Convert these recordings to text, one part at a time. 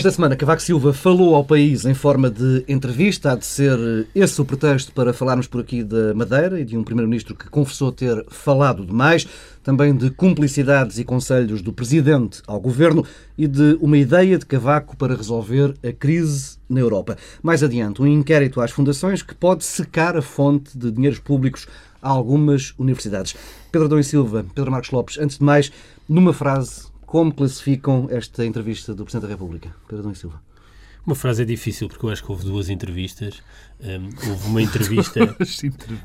Esta semana, Cavaco Silva falou ao país em forma de entrevista. Há de ser esse o pretexto para falarmos por aqui da Madeira e de um Primeiro-Ministro que confessou ter falado demais, também de cumplicidades e conselhos do Presidente ao Governo e de uma ideia de Cavaco para resolver a crise na Europa. Mais adiante, um inquérito às fundações que pode secar a fonte de dinheiros públicos a algumas universidades. Pedro Dom e Silva, Pedro Marcos Lopes, antes de mais, numa frase, como classificam esta entrevista do Presidente da República? Pedro Dom e Silva. Uma frase é difícil porque eu acho que houve duas entrevistas. Um, houve uma entrevista.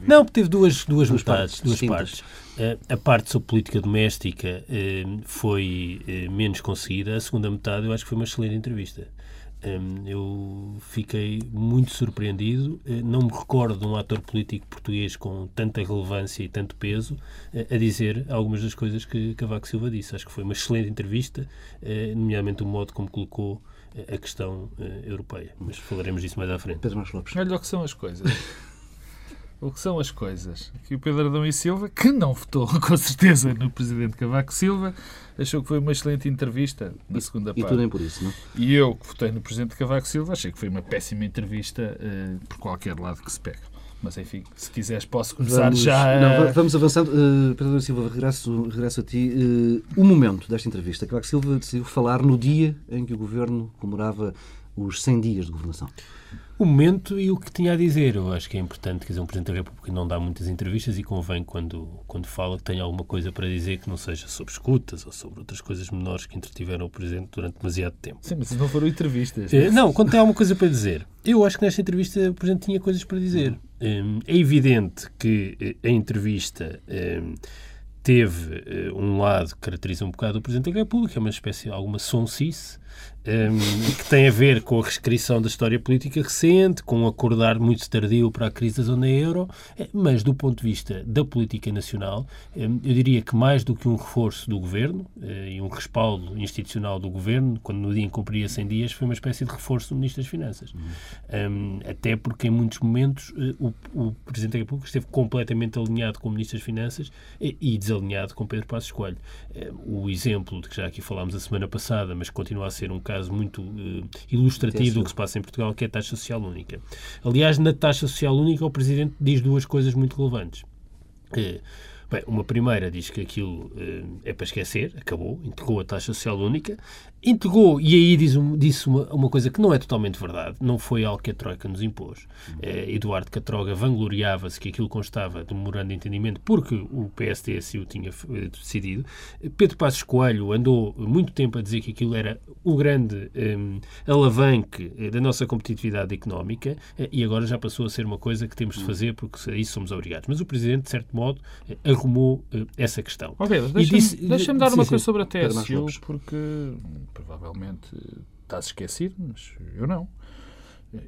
não, teve duas, duas, duas metades, partes, duas partes. Uh, a parte sobre política doméstica uh, foi uh, menos conseguida. A segunda metade eu acho que foi uma excelente entrevista. Um, eu fiquei muito surpreendido. Uh, não me recordo de um ator político português com tanta relevância e tanto peso uh, a dizer algumas das coisas que Cavaco Silva disse. Acho que foi uma excelente entrevista, uh, nomeadamente o modo como colocou a questão europeia. Mas falaremos disso mais à frente. Pedro Marcos Lopes. Olha o que são as coisas. o que são as coisas? Que o Pedro Adão e Silva, que não votou com certeza no Presidente Cavaco Silva, achou que foi uma excelente entrevista na segunda parte. E tudo nem por isso, não? E eu, que votei no Presidente Cavaco Silva, achei que foi uma péssima entrevista uh, por qualquer lado que se pega. Mas enfim, se quiseres posso começar vamos, já. Não, vamos avançando. Uh, Pedro Silva, regresso, regresso a ti. Uh, o momento desta entrevista. Cavaco Silva decidiu falar no dia em que o Governo comemorava os 100 dias de governação o momento e o que tinha a dizer. Eu acho que é importante, quer dizer, um Presidente da República não dá muitas entrevistas e convém, quando, quando fala, que tenha alguma coisa para dizer que não seja sobre escutas ou sobre outras coisas menores que entretiveram o Presidente durante demasiado tempo. Sim, mas não foram entrevistas. É, não, quando tem alguma coisa para dizer. Eu acho que nesta entrevista o Presidente tinha coisas para dizer. Uhum. É evidente que eh, a entrevista hum, teve eh, um lado que caracteriza um bocado o Presidente da República, é uma espécie de alguma sonsice, um, que tem a ver com a reescrição da história política recente, com um acordar muito tardio para a crise da zona euro, eh, mas do ponto de vista da política nacional, eu diria que mais do que um reforço do governo eh, e um respaldo institucional do governo, quando no dia em cumpria 100 dias, foi uma espécie de reforço do Ministro das Finanças. Um, até porque em muitos momentos eh, o, o, Presidente da República esteve completamente alinhado com o Ministro das Finanças e, e desalinhado com Pedro Passos Coelho. o exemplo de que já aqui falámos a semana passada, mas continua a ser um caso muito uh, ilustrativo do que se passa em Portugal, que é a taxa social única. Aliás, na taxa social única, o Presidente diz duas coisas muito relevantes. Uh, Bem, uma primeira diz que aquilo uh, é para esquecer, acabou, integrou a taxa social única, integrou, e aí diz disse uma, uma, coisa que não é totalmente verdade, não foi algo que a Troika nos impôs. Uh, Eduardo Catroga vangloriava-se que aquilo constava de um memorando de entendimento porque o PSD assim o tinha uh, decidido. Pedro Passos Coelho andou muito tempo a dizer que aquilo era o grande um, alavanque da nossa competitividade económica e agora já passou a ser uma coisa que temos de fazer porque a isso somos obrigados. Mas o Presidente, de certo modo, arrumou uh, essa questão. Oh, deixa-me deixa dar uma sim, coisa sim. sobre a TSU, porque provavelmente estás esquecido, mas eu não.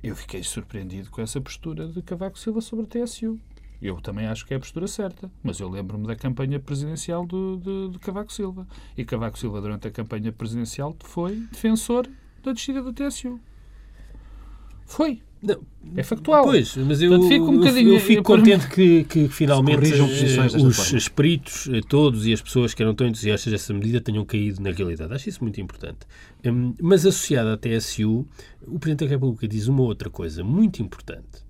Eu fiquei surpreendido com essa postura de Cavaco Silva sobre a TSU. Eu também acho que é a postura certa, mas eu lembro-me da campanha presidencial do, de, de Cavaco Silva. E Cavaco Silva, durante a campanha presidencial, foi defensor da descida da TSU. Foi. Não, é factual. Pois, mas eu, Portanto, fico, um eu, eu fico contente que, que finalmente os espíritos uh, todos e as pessoas que eram tão entusiastas dessa medida tenham caído na realidade. Acho isso muito importante. Um, mas associado à TSU, o Presidente da República diz uma outra coisa muito importante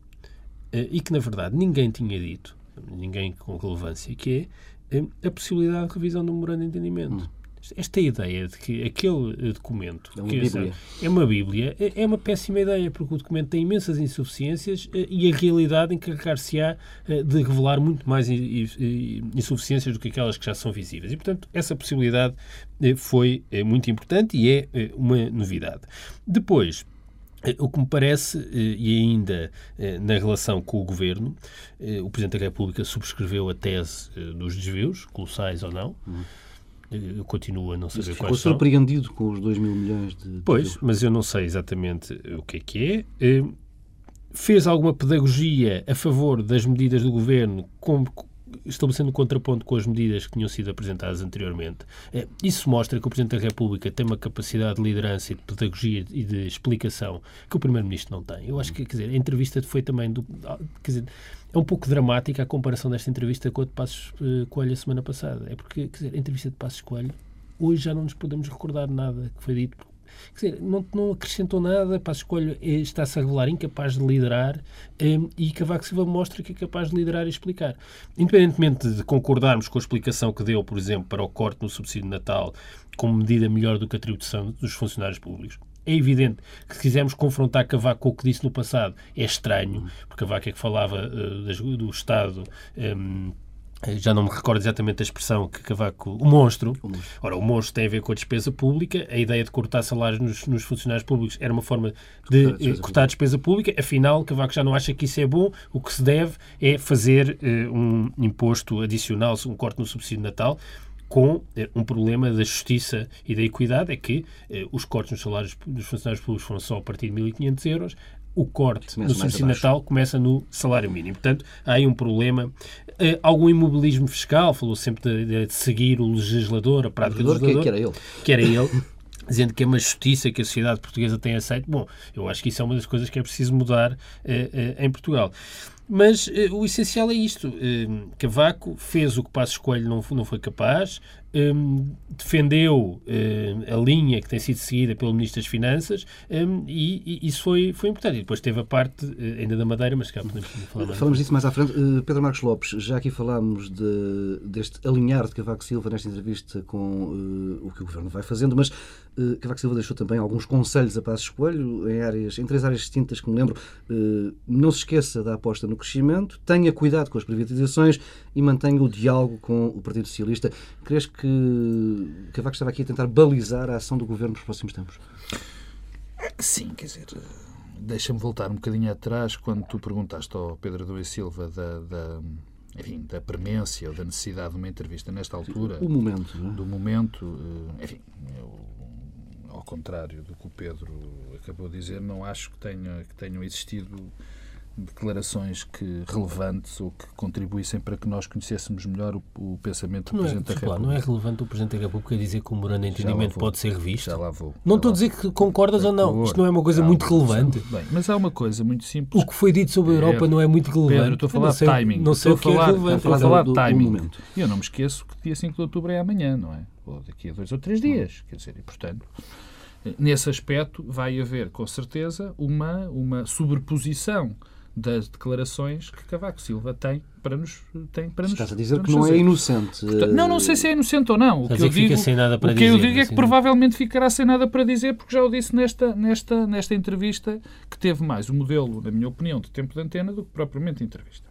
uh, e que, na verdade, ninguém tinha dito, ninguém com relevância, que é a possibilidade de revisão do memorando de entendimento. Hum esta ideia de que aquele eh, documento é uma Bíblia, é uma, bíblia é, é, uma péssima ideia, porque o documento tem imensas insuficiências eh, e a realidade encarregar-se-á eh, de revelar muito mais insuficiências do que aquelas que já são visíveis. E, portanto, essa possibilidade foi muito importante e é uma novidade. Depois, o que me parece, e ainda na relação com o Governo, o Presidente da República subscreveu a tese dos desvios, colossais ou não, uhum eu continuo a não saber ficou quais são. surpreendido com os 2 mil milhões de... Pois, mas eu não sei exatamente o que é que é. Eh, fez alguma pedagogia a favor das medidas do Governo, estabelecendo um contraponto com as medidas que tinham sido apresentadas anteriormente. Eh, isso mostra que o Presidente da República tem uma capacidade de liderança e de pedagogia e de explicação que o Primeiro-Ministro não tem. Eu acho que, quer dizer, a entrevista foi também do... Quer dizer, é um pouco dramática a comparação desta entrevista com a de Passos uh, Coelho a semana passada. É porque, quer dizer, a entrevista de Passos Coelho, hoje já não nos podemos recordar nada que foi dito, Quer dizer, não, não acrescentou nada, para a escolha está-se a revelar incapaz de liderar um, e Cavaco Silva mostra que é capaz de liderar e explicar. Independentemente de concordarmos com a explicação que deu, por exemplo, para o corte no subsídio de Natal como medida melhor do que a tributação dos funcionários públicos, é evidente que se quisermos confrontar Cavaco com o que disse no passado, é estranho, porque Cavaco é que falava uh, do Estado. Um, já não me recordo exatamente a expressão que Cavaco. O monstro. o monstro. Ora, o monstro tem a ver com a despesa pública. A ideia de cortar salários nos, nos funcionários públicos era uma forma de cortar a, despesa, cortar a despesa pública. Afinal, Cavaco já não acha que isso é bom. O que se deve é fazer uh, um imposto adicional, um corte no subsídio de Natal, com eh, um problema da justiça e da equidade, é que eh, os cortes nos salários dos funcionários públicos foram só a partir de 1.500 euros, o corte no subsídio natal começa no salário mínimo. Portanto, há aí um problema. Uh, algum imobilismo fiscal, falou sempre de, de seguir o legislador, a prática do legislador. Que, que era ele. Que era ele. dizendo que é uma justiça que a sociedade portuguesa tem aceito. Bom, eu acho que isso é uma das coisas que é preciso mudar uh, uh, em Portugal. Mas uh, o essencial é isto. Cavaco fez o que Passos Coelho não, não foi capaz, um, defendeu uh, a linha que tem sido seguida pelo Ministro das Finanças um, e, e, isso foi, foi importante. E depois teve a parte uh, ainda da Madeira, mas cá podemos falar mais. Falamos disso mais à frente. Uh, Pedro Marcos Lopes, já aqui falámos de, deste alinhar de Cavaco Silva nesta entrevista com o que o Governo vai fazendo, mas Cavaco Silva deixou também alguns conselhos a Passos Coelho em, áreas, em três áreas distintas que me lembro. não se esqueça da aposta no crescimento, tenha cuidado com as privatizações e mantenha o diálogo com o Partido Socialista. Crees que Cavaco estava aqui a tentar balizar a ação do governo nos próximos tempos? Sim, quer dizer, deixa-me voltar um bocadinho atrás quando tu perguntaste ao Pedro Duas Silva da, da, enfim, da premência ou da necessidade de uma entrevista nesta altura. O momento, não é? Do momento, eh, enfim, eu, ao contrário do que o Pedro acabou de dizer, não acho que, tenha, que tenham existido declarações que relevantes ou que contribuíssem para que nós conhecêssemos melhor o, o pensamento do não é, Presidente é, da República. Não é relevante o Presidente da República dizer que o memorando de entendimento pode ser revisto? Já lá vou. Não estou a dizer que concordas ou não. Isto não é uma coisa muito relevante. Bem, mas há uma coisa muito simples. O que foi dito sobre a Europa Pedro, não é muito relevante. Pedro, estou a falar de timing. Não sei estou o que falar, é relevante. Estou a falar de timing. Eu não me esqueço que dia 5 de outubro é amanhã, não é? Ou daqui a dois ou três dias. Quer dizer, e portanto nesse aspecto vai haver, com certeza, uma, uma sobreposição das declarações que Cavaco Silva tem para nos tem para Estás nos, a dizer que não fazer. é inocente. Portanto, não, não sei se é inocente ou não. O que eu digo, que sem nada para o que dizer, eu digo é que assim, provavelmente ficará sem nada para dizer, porque já o disse nesta, nesta, nesta entrevista, que teve mais o modelo, na minha opinião, de tempo de antena do que propriamente entrevista.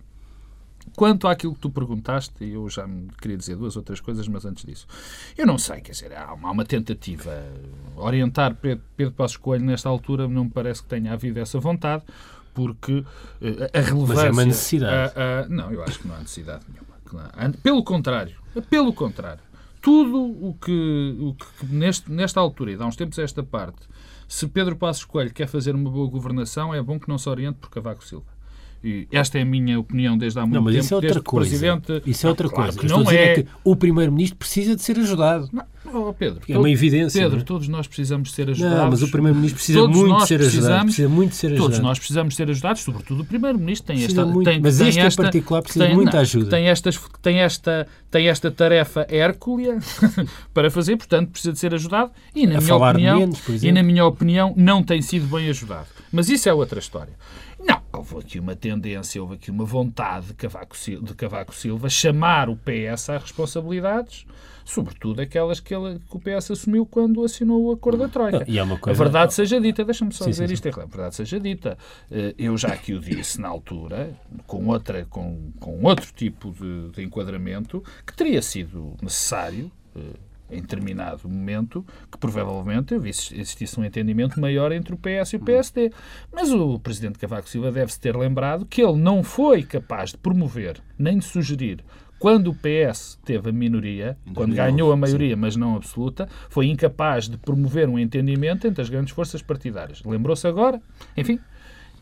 Quanto àquilo que tu perguntaste, eu já me queria dizer duas ou três coisas, mas antes disso, eu não sei, quer dizer, há uma, há uma tentativa. Orientar Pedro, Pedro Passos Coelho nesta altura não me parece que tenha havido essa vontade porque eh, a relevância... Mas é uma necessidade. A, a, não, eu acho que não há necessidade nenhuma. Pelo contrário, pelo contrário. Tudo o que, o que neste, nesta altura, e dá uns tempos a esta parte, se Pedro Passos Coelho quer fazer uma boa governação, é bom que não se oriente por Cavaco Silva. E esta é a minha opinião desde há muito não, mas tempo. Isso é outra coisa. Presidente... Isso é outra não, claro coisa. Que não é... é... que o Primeiro-Ministro precisa de ser ajudado. Não, oh, Pedro, é uma evidência. Pedro, não? todos nós precisamos de ser ajudados. Não, mas o Primeiro-Ministro precisa muito de ser ajudado. Precisa muito de ser ajudado. Todos nós precisamos de ser ajudados, sobretudo o Primeiro-Ministro tem precisa esta... Muito, tem, mas tem este esta, em particular precisa tem, de muita ajuda. Tem, estas, tem, esta, tem esta tarefa hércula para fazer, portanto precisa de ser ajudado e na, a minha opinião, menos, e na minha opinião não tem sido bem ajudado. Mas isso é outra história. Não, houve aqui uma tendência, houve aqui uma vontade de Cavaco, de Cavaco Silva chamar o PS às responsabilidades, sobretudo aquelas que, ele, que o PS assumiu quando assinou o acordo da Troika. E é uma coisa... A verdade seja dita, deixa-me só sim, dizer sim, isto, sim. a verdade seja dita. Eh, eu já aqui o disse na altura, com, outra, com, com outro tipo de, de enquadramento, que teria sido necessário eh, em determinado momento, que provavelmente existisse um entendimento maior entre o PS e o PSD. Mas o Presidente Cavaco Silva deve-se ter lembrado que ele não foi capaz de promover, nem de sugerir, quando o PS teve a minoria, quando ganhou a maioria, mas não absoluta, foi incapaz de promover um entendimento entre as grandes forças partidárias. Lembrou-se agora? Enfim,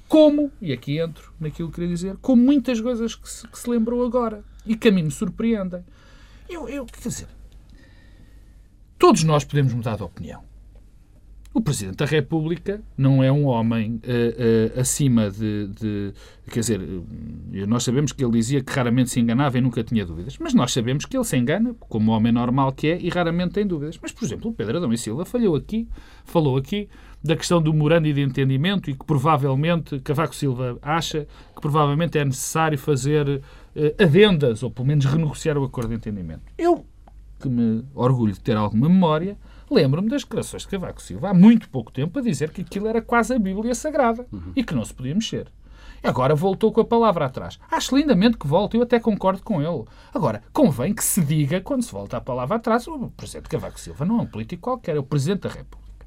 como, e aqui entro naquilo que queria dizer, como muitas coisas que se, que se lembrou agora e que a mim me surpreendem. Eu, eu, quer dizer, Todos nós podemos mudar de opinião. O Presidente da República não é um homem uh, uh, acima de, de, Quer dizer, nós sabemos que ele dizia que raramente se enganava e nunca tinha dúvidas. Mas nós sabemos que ele se engana, como homem normal que é, e raramente tem dúvidas. Mas, por exemplo, o Pedro Adão e Silva falhou aqui, falou aqui da questão do morando de entendimento e que provavelmente Cavaco Silva acha que provavelmente é necessário fazer uh, adendas, ou pelo menos renegociar o acordo de entendimento. Eu, que me orgulho de ter alguma memória, Lembro-me das declarações de Cavaco Silva há muito pouco tempo a dizer que aquilo era quase a Bíblia Sagrada uhum. e que não se podia mexer. Agora voltou com a palavra atrás. Acho lindamente que volte, eu até concordo com ele. Agora, convém que se diga, quando se volta a palavra atrás, o Presidente Cavaco Silva não é um político qualquer, é o Presidente da República.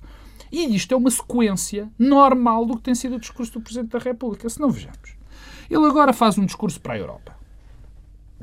E isto é uma sequência normal do que tem sido o discurso do Presidente da República, se não vejamos. Ele agora faz um discurso para a Europa.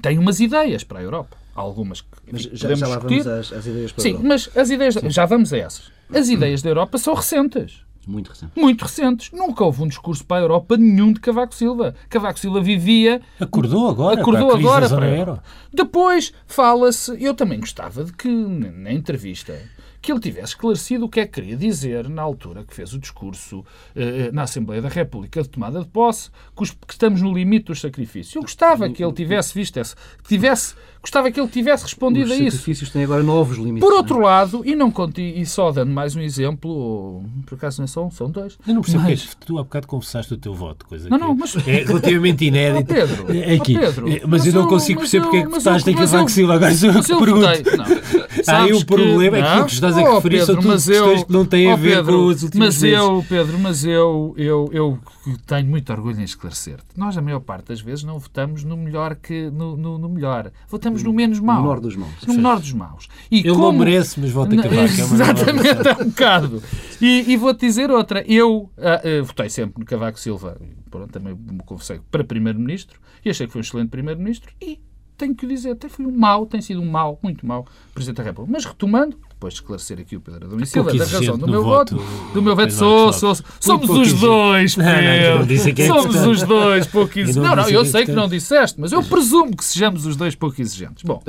Tem umas ideias para a Europa algumas que mas já, já lá vamos às, às, ideias para Sim, Europa. mas as ideias, Sim. já vamos a essas. As ideias da Europa são recentes. Muito recentes. Muito recentes. Nunca houve um discurso para a Europa nenhum de Cavaco Silva. Cavaco Silva vivia. Acordou agora. Acordou para agora. Para... Depois fala-se. Eu também gostava de que, na entrevista, que ele tivesse esclarecido o que é que queria dizer na altura que fez o discurso eh, na Assembleia da República de tomada de posse, que, estamos no limite dos sacrifícios. Eu gostava que ele tivesse visto esse, tivesse, gostava que ele tivesse respondido Os a isso. Os sacrifícios têm agora novos limites. Por outro não? lado, e não conti, e só dando mais um exemplo, por acaso não são, são dois. Eu não percebo mas... que tu há bocado confessaste o teu voto, coisa não, não, mas... é relativamente inédita. Oh, Pedro, é aqui. Oh, Pedro, mas, mas, eu não consigo perceber porque é que votaste em Cavaco Silva. Agora sou eu que pergunto. Há aí o problema é que tu estás a oh, referir Pedro, são tudo questões eu, que não têm oh, a ver Pedro, com os últimos mas meses. eu, Pedro, mas eu, eu, eu tenho muito orgulho em esclarecer-te. Nós, a maior parte das vezes, não votamos no melhor que no, no, no melhor. Votamos no menos mau. No menor dos maus. No menor dos maus. E Ele como... não merece, mas vota Cavaco. É Exatamente, é um bocado. E, e vou-te dizer outra. Eu uh, uh, votei sempre no Cavaco Silva, pronto, também me confessei, para Primeiro-Ministro, e achei que foi um excelente Primeiro-Ministro, e tenho que dizer, até foi um mau, tem sido um mau, muito mau Presidente da República. Mas retomando, depois de esclarecer aqui o Pedro Adão e Silva, da razão do meu voto, do meu veto, sou, sou, somos os dois, Pedro. É somos os dois pouco exigentes. Não, não, eu sei que não disseste, mas eu presumo que sejamos os dois pouco exigentes. Bom,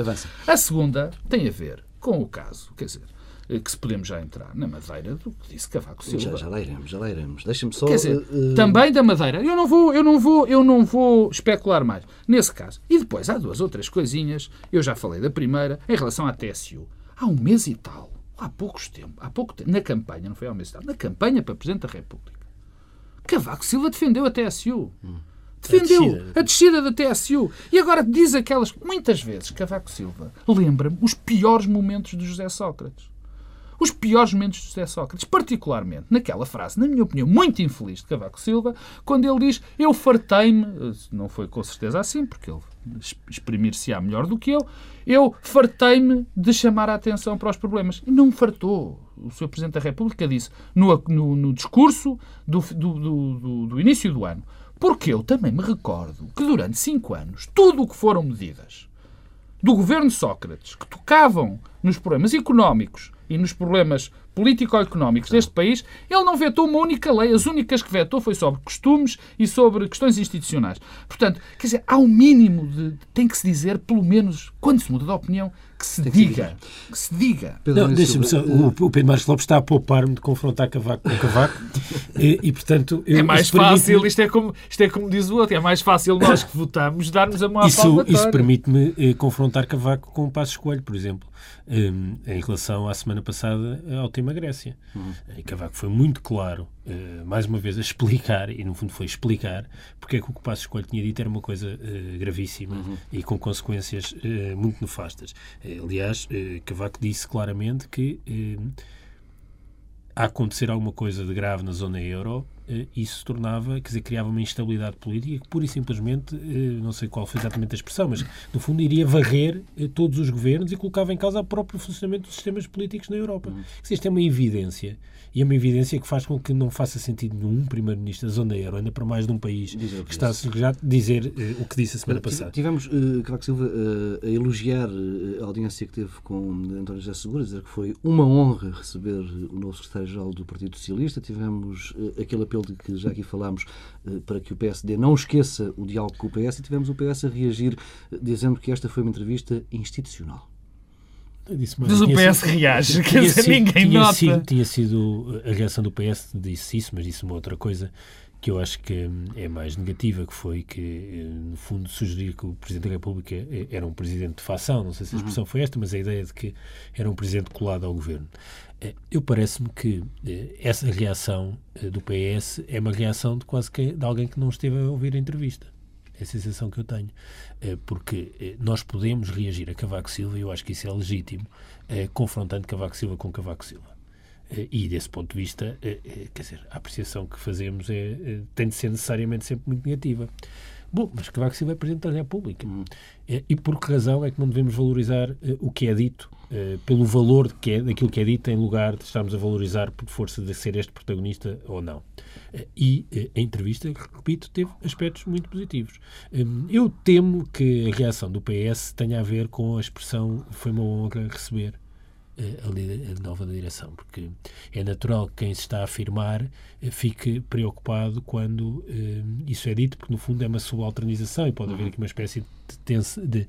a segunda tem a ver com o caso, quer dizer, que se podemos já entrar na Madeira do que disse Cavaco Silva. Já, já lá iremos, já lá iremos. Deixa-me só... Quer dizer, uh... também da Madeira. Eu não, vou, eu, não vou, eu não vou especular mais nesse caso. E depois há duas ou três coisinhas. Eu já falei da primeira, em relação à TSU. Há um mês e tal, há poucos tempo, há pouco tempo, na campanha, não foi há um mês e tal, na campanha para Presidente da República, Cavaco Silva defendeu a TSU. Hum. Defendeu a descida. a descida da TSU. E agora diz aquelas. Muitas vezes, Cavaco Silva lembra-me os piores momentos de José Sócrates os piores momentos de José Sócrates, particularmente naquela frase, na minha opinião, muito infeliz de Cavaco Silva, quando ele diz eu fartei-me, não foi com certeza assim, porque ele exprimir-se-á melhor do que eu, eu fartei-me de chamar a atenção para os problemas. E não fartou. O Sr. Presidente da República disse no, no, no discurso do, do, do, do início do ano, porque eu também me recordo que durante cinco anos, tudo o que foram medidas do governo Sócrates, que tocavam nos problemas económicos e nos problemas político-económicos deste país, ele não vetou uma única lei. As únicas que vetou foi sobre costumes e sobre questões institucionais. Portanto, quer dizer, há um mínimo de. tem que se dizer, pelo menos, quando se muda de opinião, que se diga. Que se diga. Não, deixa-me só. O, o Pedro Marcos Lopes está a poupar-me de confrontar Cavaco com Cavaco e, e, portanto. Eu, é mais fácil, isto é, como, isto é como diz o outro, é mais fácil nós que votamos darmos a mão à Isso, isso permite-me eh, confrontar Cavaco com o Passo Escolho, por exemplo. Um, em relação à semana passada ao tema Grécia. Uhum. E Cavaco foi muito claro, uh, mais uma vez, a explicar, e no fundo foi explicar, porque é que o que o Passo Escolho tinha dito era uma coisa uh, gravíssima uhum. e com consequências uh, muito nefastas. aliás, Cavaco disse claramente que a acontecer alguma coisa de grave na zona euro, eh, isso tornava, quer dizer, criava uma instabilidade política que pura e simplesmente, eh, não sei qual foi exatamente a expressão, mas no fundo iria varrer eh, todos os governos e colocava em causa o próprio funcionamento dos sistemas políticos na Europa. Uhum. Isto é uma evidência e é uma evidência que faz com que não faça sentido nenhum primeiro-ministro da zona euro, ainda para mais de um país que está a dizer uh, o que disse a semana passada. Tivemos uh, Cavaco Silva uh, a elogiar a audiência que teve com António José Segura, dizer que foi uma honra receber o novo secretário-geral do Partido Socialista. Tivemos aquele apelo de que já aqui falámos para que o PSD não esqueça o diálogo com o PS e tivemos o PS a reagir dizendo que esta foi uma entrevista institucional. Disse, mas, o PS sido, reage, quer dizer, sido, ninguém tinha nota. Sido, tinha sido a reação do PS, disse isso, mas disse uma outra coisa que eu acho que é mais negativa, que foi que, eh, no fundo, sugerir que o Presidente da República eh, era um Presidente de facção, não sei se a expressão uhum. foi esta, mas a ideia de que era um Presidente colado ao Governo. Eh, eu parece-me que essa reação do PS é uma reação de quase que de alguém que não esteve a ouvir a entrevista. É a sensação que eu tenho. Porque nós podemos reagir a Cavaco Silva, e eu acho que isso é legítimo, confrontando Cavaco Silva com Cavaco Silva. Eh, e desse ponto de vista, eh, eh, quer dizer, a apreciação que fazemos é, tem de ser necessariamente sempre muito negativa. Bom, mas Cavaco Silva é Presidente da República. Hum. E por que razão é que não devemos valorizar o que é dito pelo valor que é, daquilo que é dito em lugar de estarmos a valorizar por força de ser este protagonista ou não? E a entrevista, repito, teve aspectos muito positivos. Hum, eu temo que a reação do PS tenha a ver com a expressão foi uma honra receber a, nova direção, porque é natural que quem se está a afirmar eh, fique preocupado quando eh, isso é dito, porque no fundo é uma subalternização e pode haver uhum. aqui uma espécie de, de,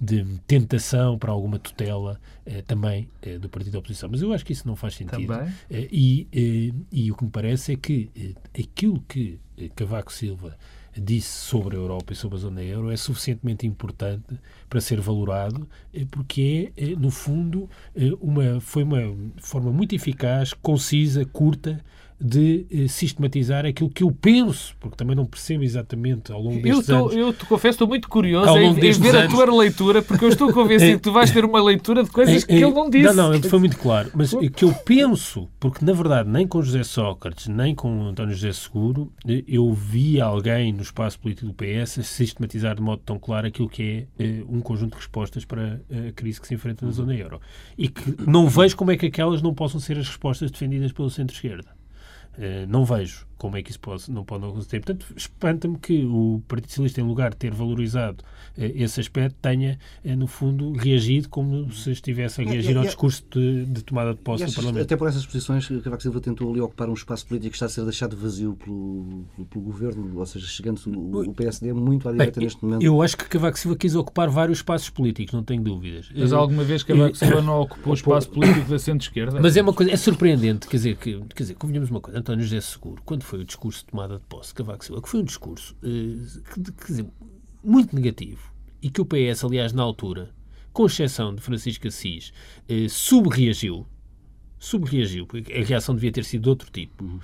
de tentação para alguma tutela eh, também do partido da oposição. Mas eu acho que isso não faz sentido. E, e o que me parece é que aquilo que Cavaco Silva disse sobre a Europa e sobre a zona euro é suficientemente importante para ser valorado, eh, porque é, no fundo, eh, uma, foi uma forma muito eficaz, concisa, curta de eh, sistematizar aquilo que eu penso, porque também não percebo exatamente ao longo destes eu tô, anos. Eu te confesso, estou muito curioso em, em, ver anos, a tua leitura, porque eu estou convencido que tu vais ter uma leitura de coisas que ele não disse. Não, não, ele foi muito claro. Mas que eu penso, porque na verdade nem com José Sócrates, nem com António José Seguro, eh, eu vi alguém no espaço político do PS sistematizar de modo tão claro aquilo que é eh, um conjunto de respostas para a crise que se enfrenta na zona euro. E que não vejo como é que aquelas não possam ser as respostas defendidas pelo centro-esquerda. Uh, não vejo como é que isso pode, não pode acontecer. Portanto, espanta-me que o Partido Socialista, em lugar de ter valorizado eh, esse aspecto, tenha, eh, no fundo, reagido como se estivesse a reagir ao discurso de, de tomada de posse no Parlamento. Até por essas posições, Cavaco Silva tentou ali ocupar um espaço político que está a ser deixado vazio pelo, pelo governo, ou seja, chegando o, o PSD muito à direita Bem, neste momento. Eu acho que Cavaco Silva quis ocupar vários espaços políticos, não tenho dúvidas. Mas alguma vez Cavaco Silva não ocupou o espaço político da centro-esquerda? Mas é uma coisa, é surpreendente, quer dizer, que, quer dizer, convenhamos uma coisa, António José Seguro, quando foi o discurso de tomada de posse de Cavaco Silva, que foi um discurso uh, que, dizer, muito negativo e que o PS, aliás, na altura, com exceção de Francisco Assis, uh, subreagiu subreagiu, porque a reação devia ter sido de outro tipo. Uhum.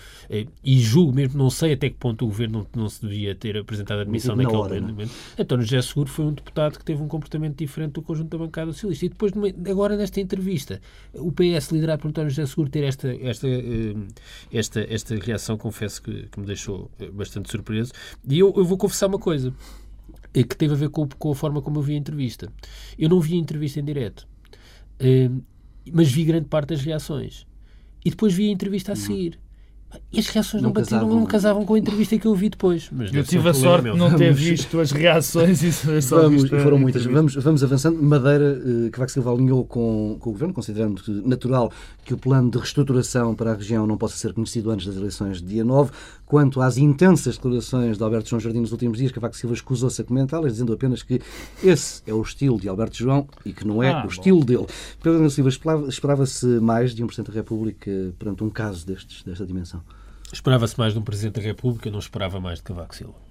E julgo mesmo, não sei até que ponto o governo não, não se devia ter apresentado a admissão Na naquele hora, momento. Não? António José Seguro foi um deputado que teve um comportamento diferente do conjunto da bancada socialista. E depois, agora nesta entrevista, o PS liderado por António José Seguro ter esta, esta, eh, esta, esta reação, confesso que, que me deixou eh, bastante surpreso. E eu, eu vou confessar uma coisa que teve a ver com, com a forma como eu vi a entrevista. Eu não vi a entrevista em direto mas vi grande parte das reações. E depois vi a entrevista a hum. seguir. E as reações não, não, batiam, não, não, casavam com a entrevista que eu vi depois. Mas eu tive a sorte de não ter visto as reações e só vamos, e foram muitas. Vamos, vamos avançando. Madeira, eh, que Silva alinhou com, com o Governo, considerando que natural que o plano de reestruturação para a região não possa ser conhecido antes das eleições de dia 9. Quanto às intensas declarações de Alberto João Jardim nos últimos dias, Cavaco Silva escusou-se a comentá-las, dizendo apenas que esse é o estilo de Alberto João e que não é ah, o bom. estilo dele. Pedro Silva esperava-se mais de um Presidente da República perante um caso destes, desta dimensão. Esperava-se mais de um Presidente da República, não esperava mais de Cavaco Silva.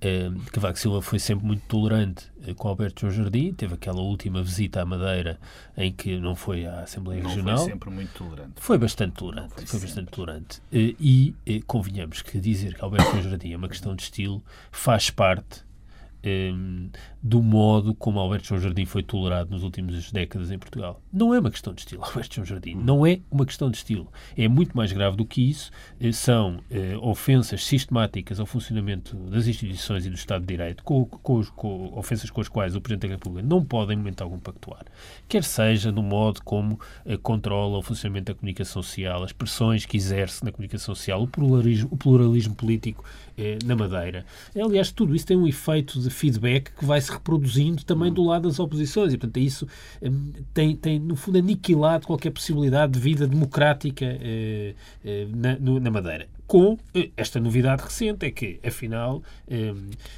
É, Cavaco Silva foi sempre muito tolerante eh, com Alberto João Jardim, teve aquela última visita à Madeira em que não foi à Assembleia não Regional. Foi sempre muito tolerante. Foi bastante tolerante, foi, foi bastante tolerante. Eh, e, e convenhamos que dizer que Alberto João Jardim é uma questão de estilo faz parte um, do modo como Alberto João Jardim foi tolerado nas últimas décadas em Portugal. Não é uma questão de estilo, Alberto João Jardim. Não é uma questão de estilo. É muito mais grave do que isso. Eh, são uh, ofensas sistemáticas ao funcionamento das instituições e do Estado de Direito, com, com, com, ofensas com as quais o Presidente da República não pode, em momento algum, pactuar. Quer seja no modo como uh, controla o funcionamento da comunicação social, as pressões que exerce na comunicação social, o pluralismo, o pluralismo político uh, na Madeira. Aliás, tudo isso tem um efeito de de feedback que vai se reproduzindo também do lado das oposições. E, portanto, isso hum, tem, tem, no fundo, aniquilado qualquer possibilidade de vida democrática eh, eh, na, na Madeira com eh, esta novidade recente, é que, afinal, eh,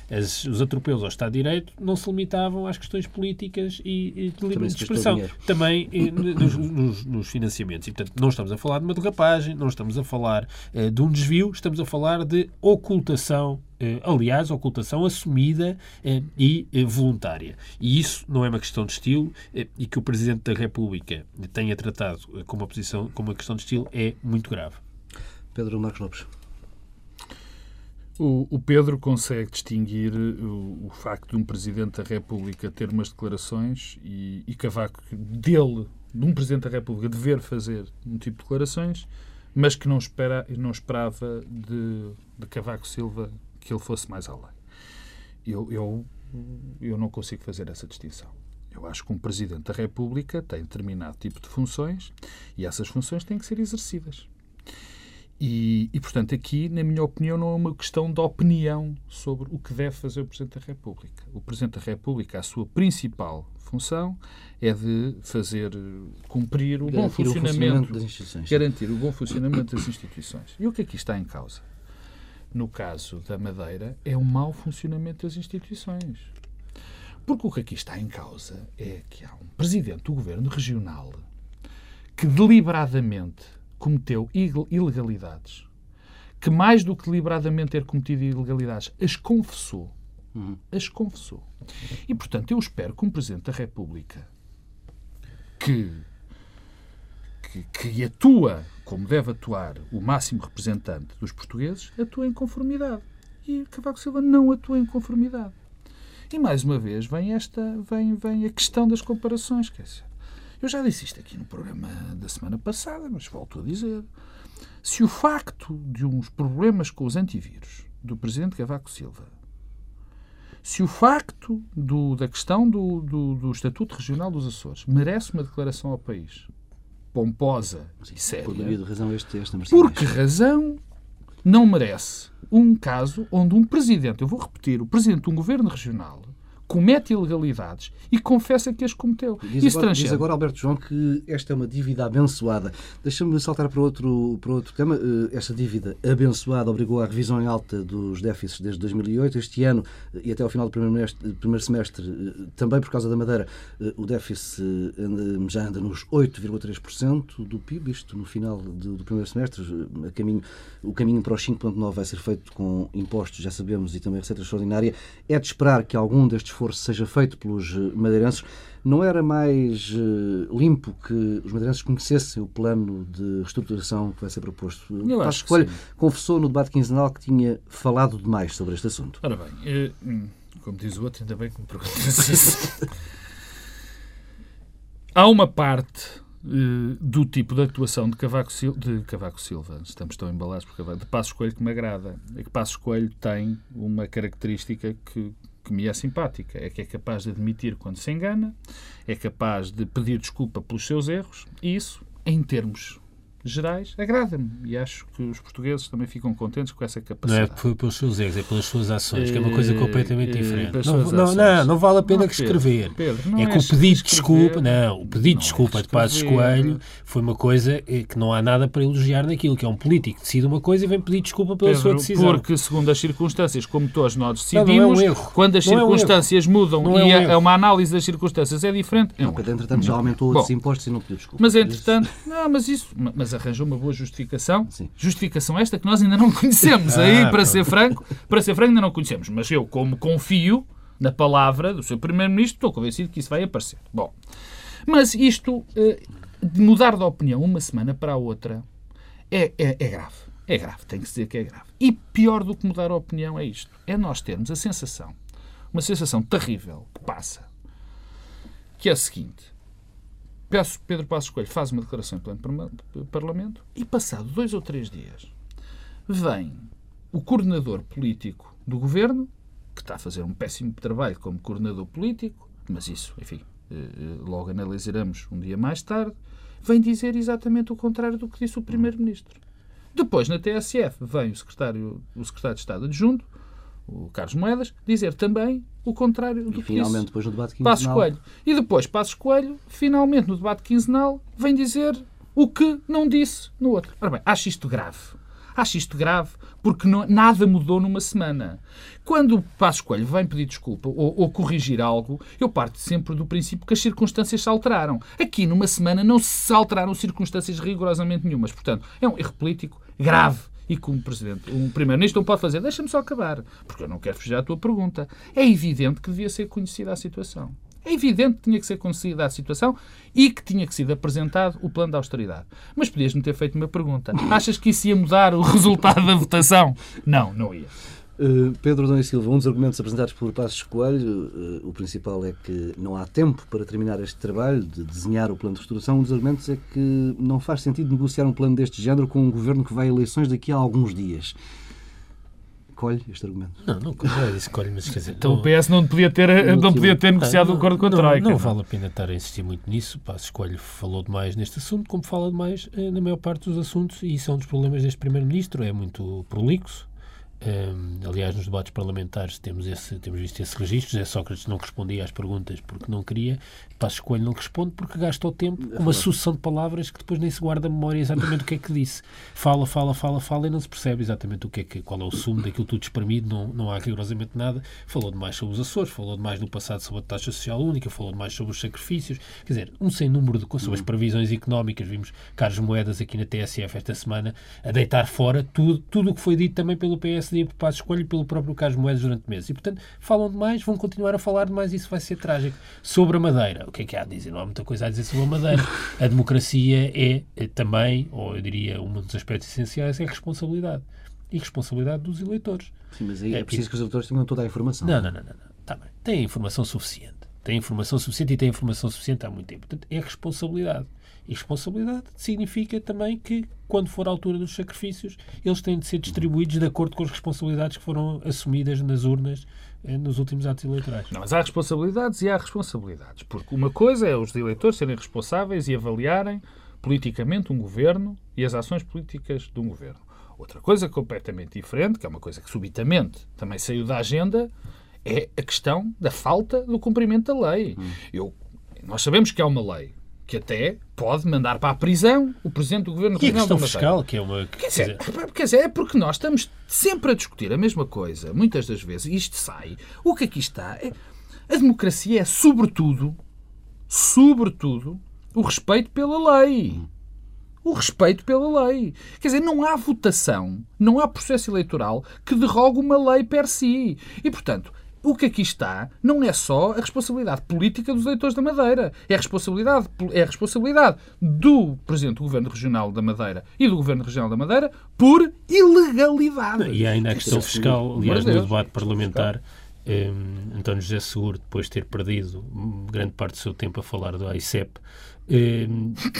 as, os atropelos ao Estado de Direito não se limitavam às questões políticas e, e de livre expressão, também eh, nos, nos, nos, financiamentos. E, portanto, não estamos a falar de uma derrapagem, não estamos a falar eh, de um desvio, estamos a falar de ocultação aliás, ocultação assumida eh, e voluntária. E isso não é uma questão de estilo e que o Presidente da República tenha tratado como uma, posição, como uma questão de estilo é muito grave. Pedro Marcos Lopes. O, o Pedro consegue distinguir o, o, facto de um Presidente da República ter umas declarações e, e Cavaco dele, de um Presidente da República, dever fazer um tipo de declarações, mas que não, espera, não esperava de, de Cavaco Silva que ele fosse mais além. Eu, eu, eu não consigo fazer essa distinção. Eu acho que um Presidente da República tem determinado tipo de funções e essas funções têm que ser exercidas. E, e, portanto, aqui, na minha opinião, não é uma questão de opinião sobre o que deve fazer o Presidente da República. O Presidente da República, a sua principal função é de fazer cumprir o garantir bom funcionamento, o funcionamento das instituições. Garantir o bom funcionamento das instituições. E o que aqui está em causa? No caso da Madeira, é o mau funcionamento das instituições. Porque o que aqui está em causa é que há um Presidente do Governo Regional que deliberadamente cometeu ilegalidades, que mais do que deliberadamente ter cometido ilegalidades, as confessou. Uhum. As confessou. E, portanto, eu espero que um Presidente da República que, que, que atua como deve atuar o máximo representante dos portugueses, atua em conformidade. E Cavaco Silva não atua em conformidade. E mais uma vez vem esta vem, vem a questão das comparações. Quer dizer, eu já disse isto aqui no programa da semana passada, mas volto a dizer. Se o facto de uns problemas com os antivírus do presidente Cavaco Silva, se o facto do, da questão do, do, do, Estatuto Regional dos Açores merece uma declaração ao país pomposa e séria. Por razão este, esta Por que razão não merece um caso onde um presidente, eu vou repetir, o presidente de um governo regional comete ilegalidades e confessa que as cometeu. Diz, Isso agora, diz agora, Alberto João, que esta é uma dívida abençoada. Deixa-me saltar para outro, para outro tema. Eh, esta dívida abençoada obrigou à revisão em alta dos déficits desde 2008. Este ano eh, e até ao final do primeiro, semestre, primeiro semestre eh, também por causa da Madeira, o déficit já anda nos 8,3% do PIB, isto no final do, do primeiro semestre. A caminho, o caminho para os 5,9% vai ser feito com impostos, já sabemos, e também receita extraordinária. É de esperar que algum destes esforço seja feito pelos eh, madeirenses, não era mais uh, limpo que os madeirenses conhecessem o plano de reestruturação que vai ser proposto? Eu Passos Coelho confessou no debate quinzenal que tinha falado demais sobre este assunto. Ora bem, eh, hum, como diz o outro, ainda bem que me perguntas isso. Há uma parte do tipo de atuação de Cavaco, Sil de Cavaco Silva, estamos tão embalados por Cavaco, de Passos Coelho que me agrada. É que Passos Coelho tem uma característica que me é simpática. É que é capaz de admitir quando se engana, é capaz de pedir desculpa pelos seus erros, e isso, em termos gerais, agrada-me. E acho que os portugueses também ficam contentes com essa capacidade. Não é pelos seus erros, é pelas suas ações, que é uma coisa completamente eh, diferente. Não, não, não, não, vale a pena que escrever. Pedro, é que o pedido de desculpa, não, o pedido de desculpa é de Passos Coelho foi uma coisa eh, que não há nada para elogiar naquilo, que é um político que decide uma coisa e vem pedir desculpa pela Pedro, sua decisão. Porque, segundo as circunstâncias, como todos nós decidimos, não, não é um erro. quando as circunstâncias um mudam e é uma análise das circunstâncias é diferente. Não, porque, entretanto, já aumentou outros impostos e não pediu desculpa. Mas, entretanto, não, mas isso, mas mas arranjou uma boa justificação. Sim. Justificação esta que nós ainda não conhecemos. Ah, Aí, para ser franco, para ser franco, ainda não conhecemos. Mas eu, como confio na palavra do seu Primeiro-Ministro, estou convencido que isso vai aparecer. Bom, mas isto, eh, de mudar de opinião uma semana para a outra, é, é, é grave. É grave, tem que dizer que é grave. E pior do que mudar a opinião é isto: é nós termos a sensação, uma sensação terrível que passa, que é a seguinte: Pedro Passos Coelho faz uma declaração em pleno Parlamento e, passado dois ou três dias, vem o coordenador político do governo, que está a fazer um péssimo trabalho como coordenador político, mas isso, enfim, eh, eh, logo analisaremos um dia mais tarde, vem dizer exatamente o contrário do que disse o Primeiro-Ministro. Depois, na TSF, vem o secretário, o secretário de Estado adjunto, o Carlos Moedas, dizer também o contrário do e que finalmente, disse depois no debate quinzenal... Passos Coelho. E depois Passos Coelho, finalmente no debate quinzenal, vem dizer o que não disse no outro. Ora bem, acho isto grave. Acho isto grave porque não, nada mudou numa semana. Quando o Passos Coelho vem pedir desculpa ou, ou, corrigir algo, eu parto sempre do princípio que as circunstâncias se alteraram. Aqui, numa semana, não se alteraram circunstâncias rigorosamente nenhumas. Portanto, é um erro político grave e um Presidente, um Primeiro-Ministro não pode fazer. Deixa-me só acabar, porque eu não quero fugir à tua pergunta. É evidente que devia ser conhecida a situação. É evidente que tinha que ser conhecida a situação e que tinha que ser apresentado o plano de austeridade. Mas podias-me ter feito uma pergunta. Achas que isso ia mudar o resultado da votação? Não, não ia. Uh, Pedro Dom e Silva, um dos argumentos apresentados por Passos Coelho, uh, o principal é que não há tempo para terminar este trabalho de desenhar o plano de restauração. Um dos argumentos é que não faz sentido negociar um plano deste género com um governo que vai a eleições daqui a alguns dias. Colhe este argumento? Não, não, isso colhe, mas quer dizer... Então não, o PS não podia ter, não podia ter negociado o um acordo com a Troika. Não, não vale a pena estar a insistir muito nisso. Passos Coelho falou demais neste assunto, como fala demais eh, na maior parte dos assuntos, e isso é um dos problemas deste Primeiro-Ministro. É muito prolixo, um, aliás, nos debates parlamentares temos, esse, temos visto esse registro. José Sócrates não respondia às perguntas porque não queria. Passos Coelho não responde porque gasta o tempo com uma sucessão de palavras que depois nem se guarda a memória exatamente o que é que disse. Fala, fala, fala, fala e não se percebe exatamente o que é que, qual é o sumo daquilo tudo espremido. Não, não há rigorosamente nada. Falou demais sobre os Açores, falou demais no passado sobre a taxa social única, falou demais sobre os sacrifícios. Quer dizer, um sem número de coisas, sobre as previsões económicas. Vimos Carlos Moedas aqui na TSF esta semana a deitar fora tudo, tudo o que foi dito também pelo PSD PSD por Passos Escolho e pelo próprio Carlos Moedas durante meses. E, portanto, falam demais, vão continuar a falar demais e isso vai ser trágico. Sobre a Madeira, o que é que há a dizer? Não há muita coisa a dizer sobre a Madeira. A democracia é, é também, ou eu diria, um dos aspectos essenciais é a responsabilidade. E responsabilidade dos eleitores. Sim, mas aí é, é preciso que os eleitores tenham toda a informação. Não, não, não, não. não. Tá bem. Tem informação suficiente. Tem informação suficiente e tem informação suficiente há muito tempo. Portanto, é responsabilidade. E responsabilidade significa também que, quando for a altura dos sacrifícios, eles têm de ser distribuídos de acordo com as responsabilidades que foram assumidas nas urnas eh, nos últimos atos eleitorais. Não, mas há responsabilidades e há responsabilidades. Porque uma coisa é os eleitores serem responsáveis e avaliarem politicamente um governo e as ações políticas de um governo. Outra coisa completamente diferente, que é uma coisa que subitamente também saiu da agenda, é a questão da falta do cumprimento da lei. Hum. Eu, nós sabemos que há uma lei que até pode mandar para a prisão o Presidente do Governo e Regional a questão fiscal, que é uma... Quer dizer, quer dizer, é porque nós estamos sempre a discutir a mesma coisa, muitas das vezes, e isto sai. O que aqui está é... A democracia é, sobretudo, sobretudo, o respeito pela lei. O respeito pela lei. Quer dizer, não há votação, não há processo eleitoral que derrogue uma lei per si. E, portanto, o que aqui está não é só a responsabilidade política dos eleitores da Madeira. É a responsabilidade, é a responsabilidade do Presidente do Governo Regional da Madeira e do Governo Regional da Madeira por ilegalidade. E ainda a questão fiscal, aliás, no debate parlamentar, eh, António José Seguro, depois de ter perdido grande parte do seu tempo a falar do AICEP, eh,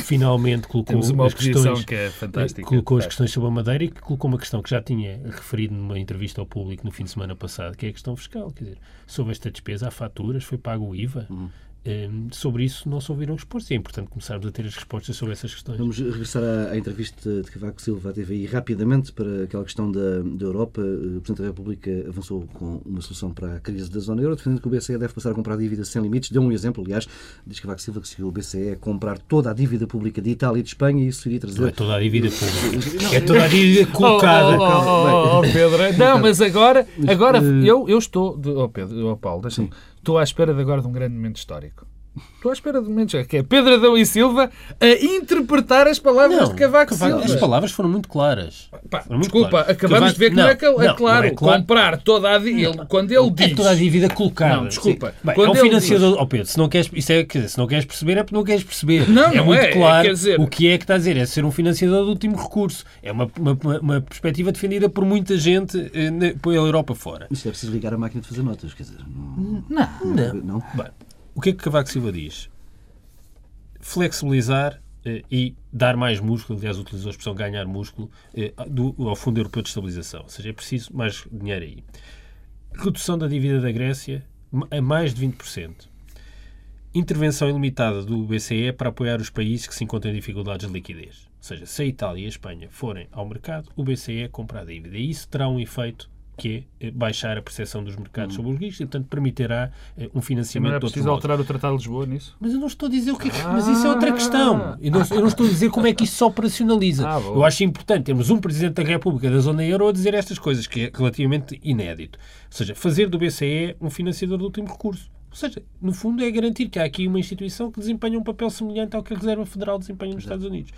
finalmente colocou as questões que é fantástica. colocou as questões sobre a Madeira e colocou uma questão que já tinha referido numa entrevista ao público no fim de semana passado, que é a questão fiscal. Quer dizer, sobre esta despesa há faturas, foi pago o IVA. Uhum. Um, sobre isso não se ouviram respostas e é importante começarmos a ter as respostas sobre essas questões. Vamos regressar à, à entrevista de Cavaco Silva à TVI rapidamente para aquela questão da, da Europa. O Presidente da República avançou com uma solução para a crise da zona euro, defendendo que o BCE deve passar a comprar dívida sem limites. Deu um exemplo, aliás, diz Cavaco Silva que se o BCE comprar toda a dívida pública de Itália e de Espanha, isso iria trazer. Não é toda a dívida pública, é toda a dívida colocada. Oh, oh, oh, oh Pedro, não, mas agora, agora eh, eu, eu estou. Oh, Pedro, oh, Paulo, deixa-me. Estou à espera de agora de um grande momento histórico. Estou à espera de momentos. É que é Pedro Adão e Silva a interpretar as palavras não, de Cavaco, Silva. As palavras foram muito claras. Pá, foram muito desculpa, claras. acabamos Cavaco... de ver que não, não, é, que, é, não, claro, é claro. Comprar toda a dívida. Quando ele diz. É toda a dívida colocada. Não, desculpa. Bem, quando é um financiador. Diz... Oh Pedro, se não, queres, isso é, se não queres perceber, é porque não queres perceber. Não, é muito é, claro. É, dizer... O que é que está a dizer? É ser um financiador do último recurso. É uma, uma, uma perspectiva defendida por muita gente eh, na, pela Europa fora. Isto é preciso ligar a máquina de fazer notas, quer dizer. Não. Não. não. Bem, o que é que Cavaco Silva diz? flexibilizar eh, e dar mais músculo, aliás, utilizou a expressão ganhar músculo, eh, do, ao Fundo Europeu de Estabilização. Ou seja, é preciso mais dinheiro aí. Redução da dívida da Grécia a mais de 20%. Intervenção ilimitada do BCE para apoiar os países que se encontram em dificuldades de liquidez. Ou seja, se a Itália e a Espanha forem ao mercado, o BCE compra a dívida. E isso terá um efeito que é eh, baixar a percepção dos mercados sobre os riscos e, portanto, permitirá uh, um financiamento. Não é preciso alterar o Tratado de Lisboa nisso? Mas eu não estou a dizer o que é que... Ah, mas isso é outra questão. Eu não, eu não, estou a dizer como é que isso se operacionaliza. Ah, eu acho importante termos um Presidente da República da Zona Euro a dizer estas coisas, que é relativamente inédito. Ou seja, fazer do BCE um financiador do último recurso. Ou seja, no fundo é garantir que há aqui uma instituição que desempenha um papel semelhante ao que a Reserva Federal desempenha nos Estados Unidos.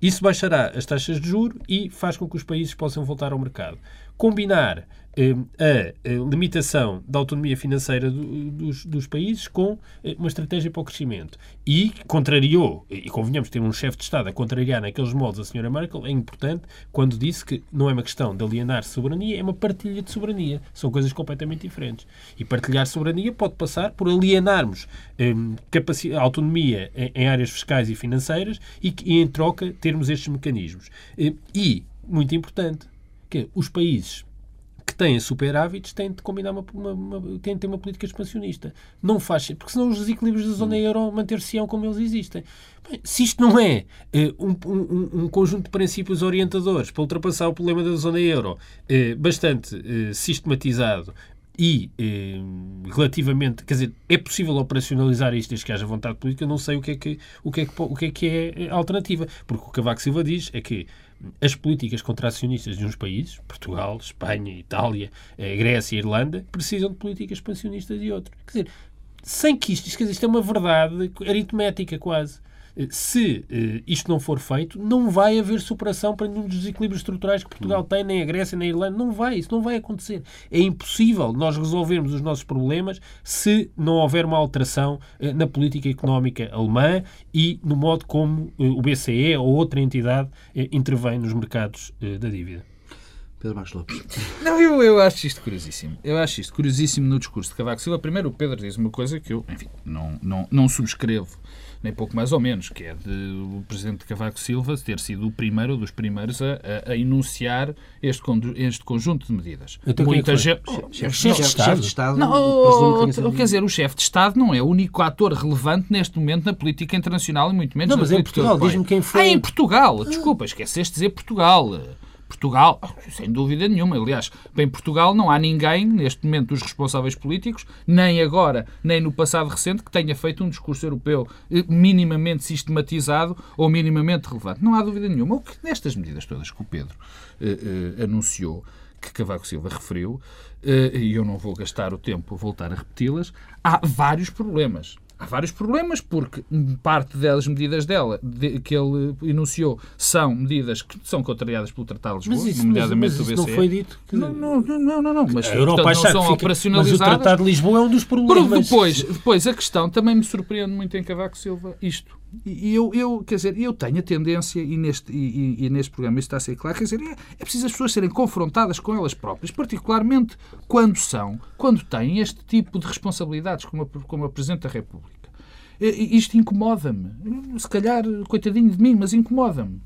Isso baixará as taxas de juro e faz com que os países possam voltar ao mercado. Combinar eh, a limitação da autonomia financeira dos, dos, países com eh, uma estratégia para o crescimento. E contrariou, e convenhamos ter um chefe de Estado a contrariar naqueles moldes a senhora Merkel, é importante quando disse que não é uma questão de alienar soberania, é uma partilha de soberania. São coisas completamente diferentes. E partilhar soberania pode passar por alienarmos eh, autonomia em, em, áreas fiscais e financeiras e, e, em troca, termos estes mecanismos. e, muito importante, que os países que têm superávites têm de combinar uma, uma, uma, têm de ter uma política expansionista. Não faz porque senão os desequilíbrios da zona hum. euro manter-se-ão como eles existem. Bem, se isto não é uh, um, um, um, conjunto de princípios orientadores para ultrapassar o problema da zona euro uh, bastante uh, sistematizado, e relativamente, quer dizer, é possível operacionalizar isto desde que haja vontade política, não sei o que é que, o que, é, que, o que, é, que é a alternativa. Porque o que Cavaco Silva diz é que as políticas contracionistas de uns países, Portugal, Espanha, Itália, eh, Grécia e Irlanda, precisam de políticas expansionistas de outros. Quer dizer, sem que isto, quer dizer, isto é uma verdade aritmética quase se uh, isto não for feito, não vai haver superação para nenhum dos desequilíbrios estruturais que Portugal tem, nem a Grécia, nem a Irlanda. Não vai, isso não vai acontecer. É impossível nós resolvermos os nossos problemas se não houver uma alteração uh, na política económica alemã e no modo como o BCE ou outra entidade intervém nos mercados da dívida. Pedro Marcos Lopes. Não, eu, eu acho isto curiosíssimo. Eu acho isto curiosíssimo no discurso de Cavaco Silva. Primeiro, o Pedro diz uma coisa que eu, enfim, não, não, não subscrevo nem pouco mais ou menos, que é de o Presidente Cavaco Silva ter sido o primeiro dos primeiros a, a, a enunciar este, este conjunto de medidas. Então, é Muita gente... Chefe de Estado? Chefe de Estado não, oh, quer dizer, o chefe de Estado não é o único ator relevante neste momento na política internacional e muito menos não, na mas política em Portugal, diz-me quem foi. Ah, em Portugal, desculpa, esqueceste de dizer Portugal. Portugal, sem dúvida nenhuma, aliás, em Portugal não há ninguém, neste momento, dos responsáveis políticos, nem agora, nem no passado recente, que tenha feito um discurso europeu eh, minimamente sistematizado ou minimamente relevante. Não há dúvida nenhuma. O que nestas medidas todas que o Pedro eh, eh, anunciou, que Cavaco Silva referiu, eh, e eu não vou gastar o tempo a voltar a repeti-las, há vários problemas. Há vários problemas, porque parte das medidas dela, de, que ele enunciou, são medidas que são contrariadas pelo Tratado de Lisboa, mas isso, nomeadamente mas, mas do BCE. não foi dito? Que... Não, não, não, não, não, mas a Europa portanto, não são fica... operacionalizadas. Mas o Tratado de Lisboa é um dos problemas. Depois, depois, a questão também me surpreende muito em Cavaco Silva, isto. E eu, eu, quer dizer, eu tenho a tendência, e neste, e, e neste programa isso está a ser claro, quer dizer, é, é preciso as pessoas serem confrontadas com elas próprias, particularmente quando são, quando têm este tipo de responsabilidades como a, como a Presidente da República. Isto incomoda-me. Se calhar, coitadinho de mim, mas incomoda-me.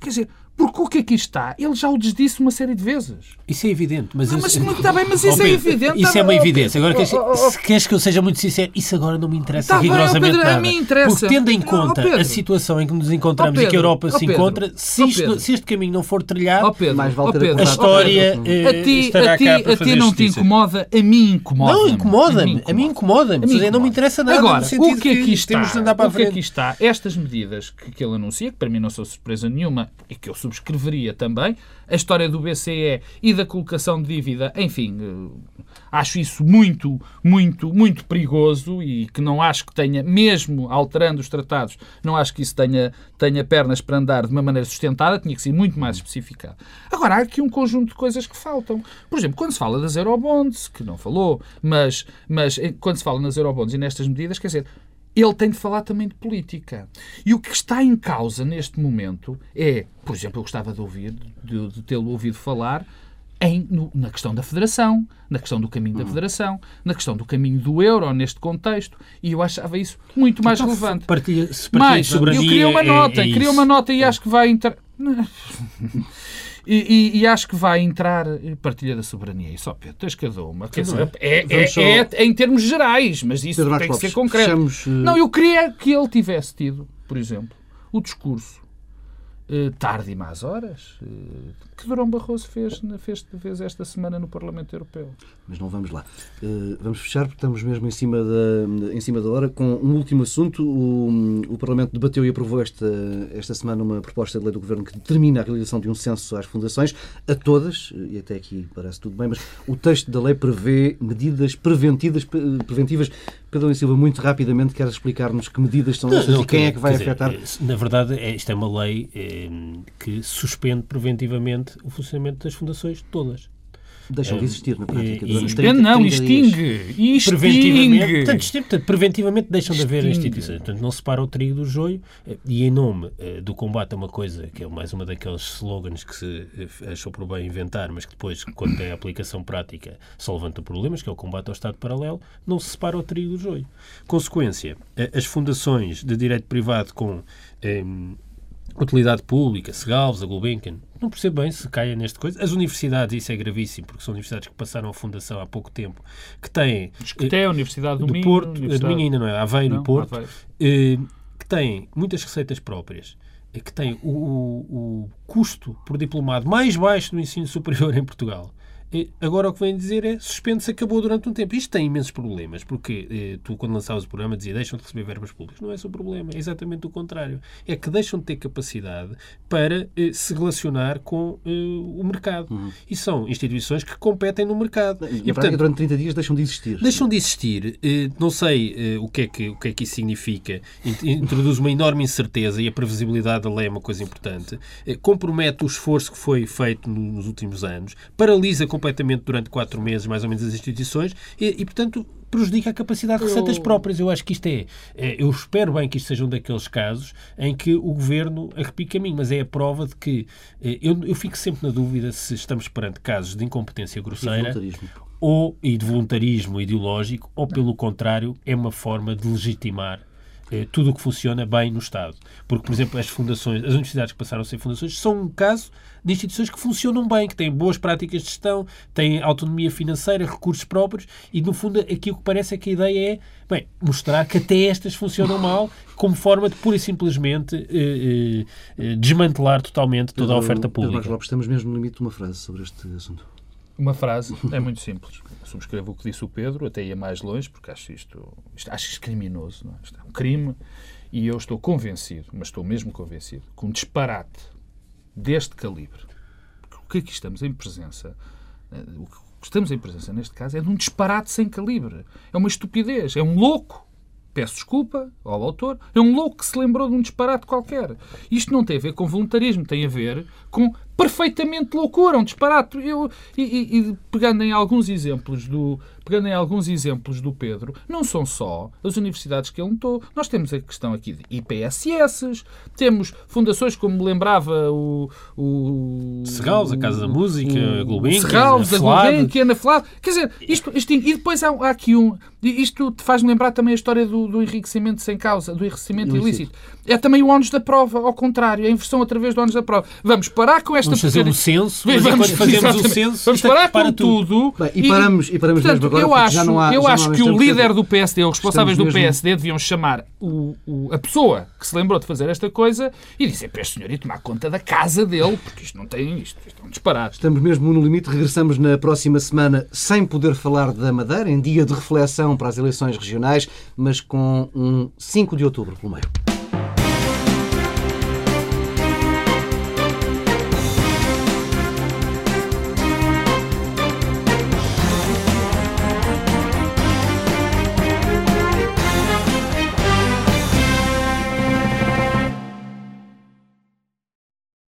Quer dizer, porque o que aqui está, ele já o desdisse uma série de vezes. Isso é evidente. Mas, não, mas, está bem, mas isso oh, é evidente. Isso é uma evidência. Agora, queres, se queres que eu seja muito sincero, isso agora não me interessa tá rigorosamente bem, oh, Pedro, nada. A mim interessa. Porque tendo em conta oh, a situação em que nos encontramos oh, e que a Europa se encontra, se, isto, se, este caminho não for trilhado, Pedro, mais vale Pedro, a história eh, a ti, a ti, a ti não te incomoda, a mim incomoda. Não, incomoda-me. A mim incomoda-me. Não me interessa nada. Agora, o que aqui está, o que aqui está, estas medidas que ele anuncia, que para mim não são surpresa nenhuma e que eu subscreveria também. A história do BCE e da colocação de dívida, enfim, eh, acho isso muito, muito, muito perigoso e que não acho que tenha, mesmo alterando os tratados, não acho que isso tenha, tenha pernas para andar de uma maneira sustentada, tinha que ser muito mais especificado. Agora, há aqui um conjunto de coisas que faltam. Por exemplo, quando se fala das Eurobonds, que não falou, mas, mas eh, quando se fala nas Eurobonds e nestas medidas, quer dizer, ele tem de falar também de política. E o que está em causa neste momento é, por exemplo, eu gostava de ouvir, de, de tê-lo ouvido falar em, no, na questão da federação, na questão do caminho da hum. federação, na questão do caminho do euro neste contexto, e eu achava isso muito mais então, relevante. Partilha, Mas eu queria uma nota, é, é queria uma nota e acho que vai entrar. E, e, e, acho que vai entrar partilha da soberania. Isso, ó Pedro, tens cada uma. Quer dizer, é, é, é, é, em termos gerais, mas isso Pedro tem que ser concreto. Fechamos, uh... Não, eu queria que ele tivesse tido, por exemplo, o discurso eh, tarde e más horas, eh, que Durão Barroso fez, fez, fez esta semana no Parlamento Europeu. Mas não vamos lá. Uh, vamos fechar, porque estamos mesmo em cima da, em cima da hora, com um último assunto. O, o Parlamento debateu e aprovou esta, esta semana uma proposta de lei do Governo que determina a realização de um censo às fundações, a todas, e até aqui parece tudo bem, mas o texto da lei prevê medidas preventivas, preventivas Pedro Silva, muito rapidamente, quer explicar-nos que medidas são estas e quem é que vai afetar? Dizer, na verdade, é, isto é uma lei eh, que suspende preventivamente o funcionamento das fundações todas. Deixam de existir na prática. E, e, não, extingue. extingue. Preventivamente, portanto, portanto, preventivamente deixam extingue. de haver instituições. Portanto, não separa o trigo do joio eh, e em nome uh, do combate a uma coisa que é mais uma daqueles slogans que se eh, achou por bem inventar, mas que depois, quando tem a aplicação prática, só levanta problemas, que é o combate ao Estado paralelo, não se separa o trigo do joio. Consequência, as fundações de direito privado com utilidade pública, Segalves, a Gulbenkian, não percebo bem se caia nesta coisa. As universidades, isso é gravíssimo, porque são universidades que passaram a fundação há pouco tempo, que têm... Discuté, a Universidade do, do Minho... Porto, Universidade... do Minho ainda não é, Aveiro não, e Porto, Aveiro. Eh, que têm muitas receitas próprias, eh, que têm o, o, o custo por diplomado mais baixo do ensino superior em Portugal, Agora o que vem dizer é suspende-se, acabou durante um tempo. Isto tem imensos problemas, porque eh, tu, quando lançavas o programa, dizia deixam de receber verbas públicas. Não é esse o problema, é exatamente o contrário. É que deixam de ter capacidade para eh, se relacionar com eh, o mercado. Uhum. E são instituições que competem no mercado. E, e portanto, durante 30 dias deixam de existir. Deixam de existir. Eh, não sei eh, o, que é que, o que é que isso significa. Introduz uma enorme incerteza e a previsibilidade da lei é uma coisa importante. Eh, compromete o esforço que foi feito nos últimos anos. Paralisa completamente durante quatro meses, mais ou menos, as instituições e, e portanto, prejudica a capacidade de receitas próprias. Eu acho que isto é, é, Eu espero bem que isto seja um daqueles casos em que o governo arrepia caminho, mas é a prova de que. É, eu, eu fico sempre na dúvida se estamos perante casos de incompetência grosseira. Ou e de voluntarismo ideológico, ou pelo contrário, é uma forma de legitimar tudo o que funciona bem no Estado. Porque, por exemplo, as fundações, as universidades que passaram a ser fundações, são um caso de instituições que funcionam bem, que têm boas práticas de gestão, têm autonomia financeira, recursos próprios e, no fundo, aqui o que parece é que a ideia é bem, mostrar que até estas funcionam mal, como forma de pura e simplesmente eh, eh, desmantelar totalmente toda a oferta pública. Pedro Lopes, temos mesmo no limite de uma frase sobre este assunto. Uma frase, é muito simples. Subscrevo o que disse o Pedro, até ia mais longe, porque acho isto, isto acho isto criminoso. Não é? Isto é um crime e eu estou convencido, mas estou mesmo convencido, que um disparate deste calibre, o que aqui estamos em presença, eh, o que estamos em presença neste caso é de um disparate sem calibre. É uma estupidez, é um louco. Peço desculpa ao autor, é um louco que se lembrou de um disparate qualquer. Isto não tem a ver com voluntarismo, tem a ver com perfeitamente loucura, um disparate. Eu, e, e, pegando em alguns exemplos do pegando em alguns exemplos do Pedro, não são só as universidades que ele notou. Nós temos a questão aqui de IPSS, temos fundações como me lembrava o, o Serralves, a Casa da Música, o, a Serralves, a Gulbenkian, a Flávia. Quer dizer, isto, isto, e depois há, há aqui um isto faz-me lembrar também a história do, do, enriquecimento sem causa, do enriquecimento ilícito. ilícito. É também o ónus da prova, ao contrário, a inversão através do ónus da prova. Vamos parar com esta Vamos fazer o censo, mas vamos, fazemos o censo, vamos parar com tudo. Bem, e, paramos, e paramos portanto, mesmo agora, eu acho, já não há, eu acho que o líder do PSD, os responsáveis do mesmo... PSD, deviam chamar o, o, a pessoa que se lembrou de fazer esta coisa e dizer para este senhor ir tomar conta da casa dele, porque isto não tem isto, isto é um disparate. Estamos mesmo no limite, regressamos na próxima semana sem poder falar da Madeira, em dia de reflexão para as eleições regionais, mas com um 5 de outubro pelo meio.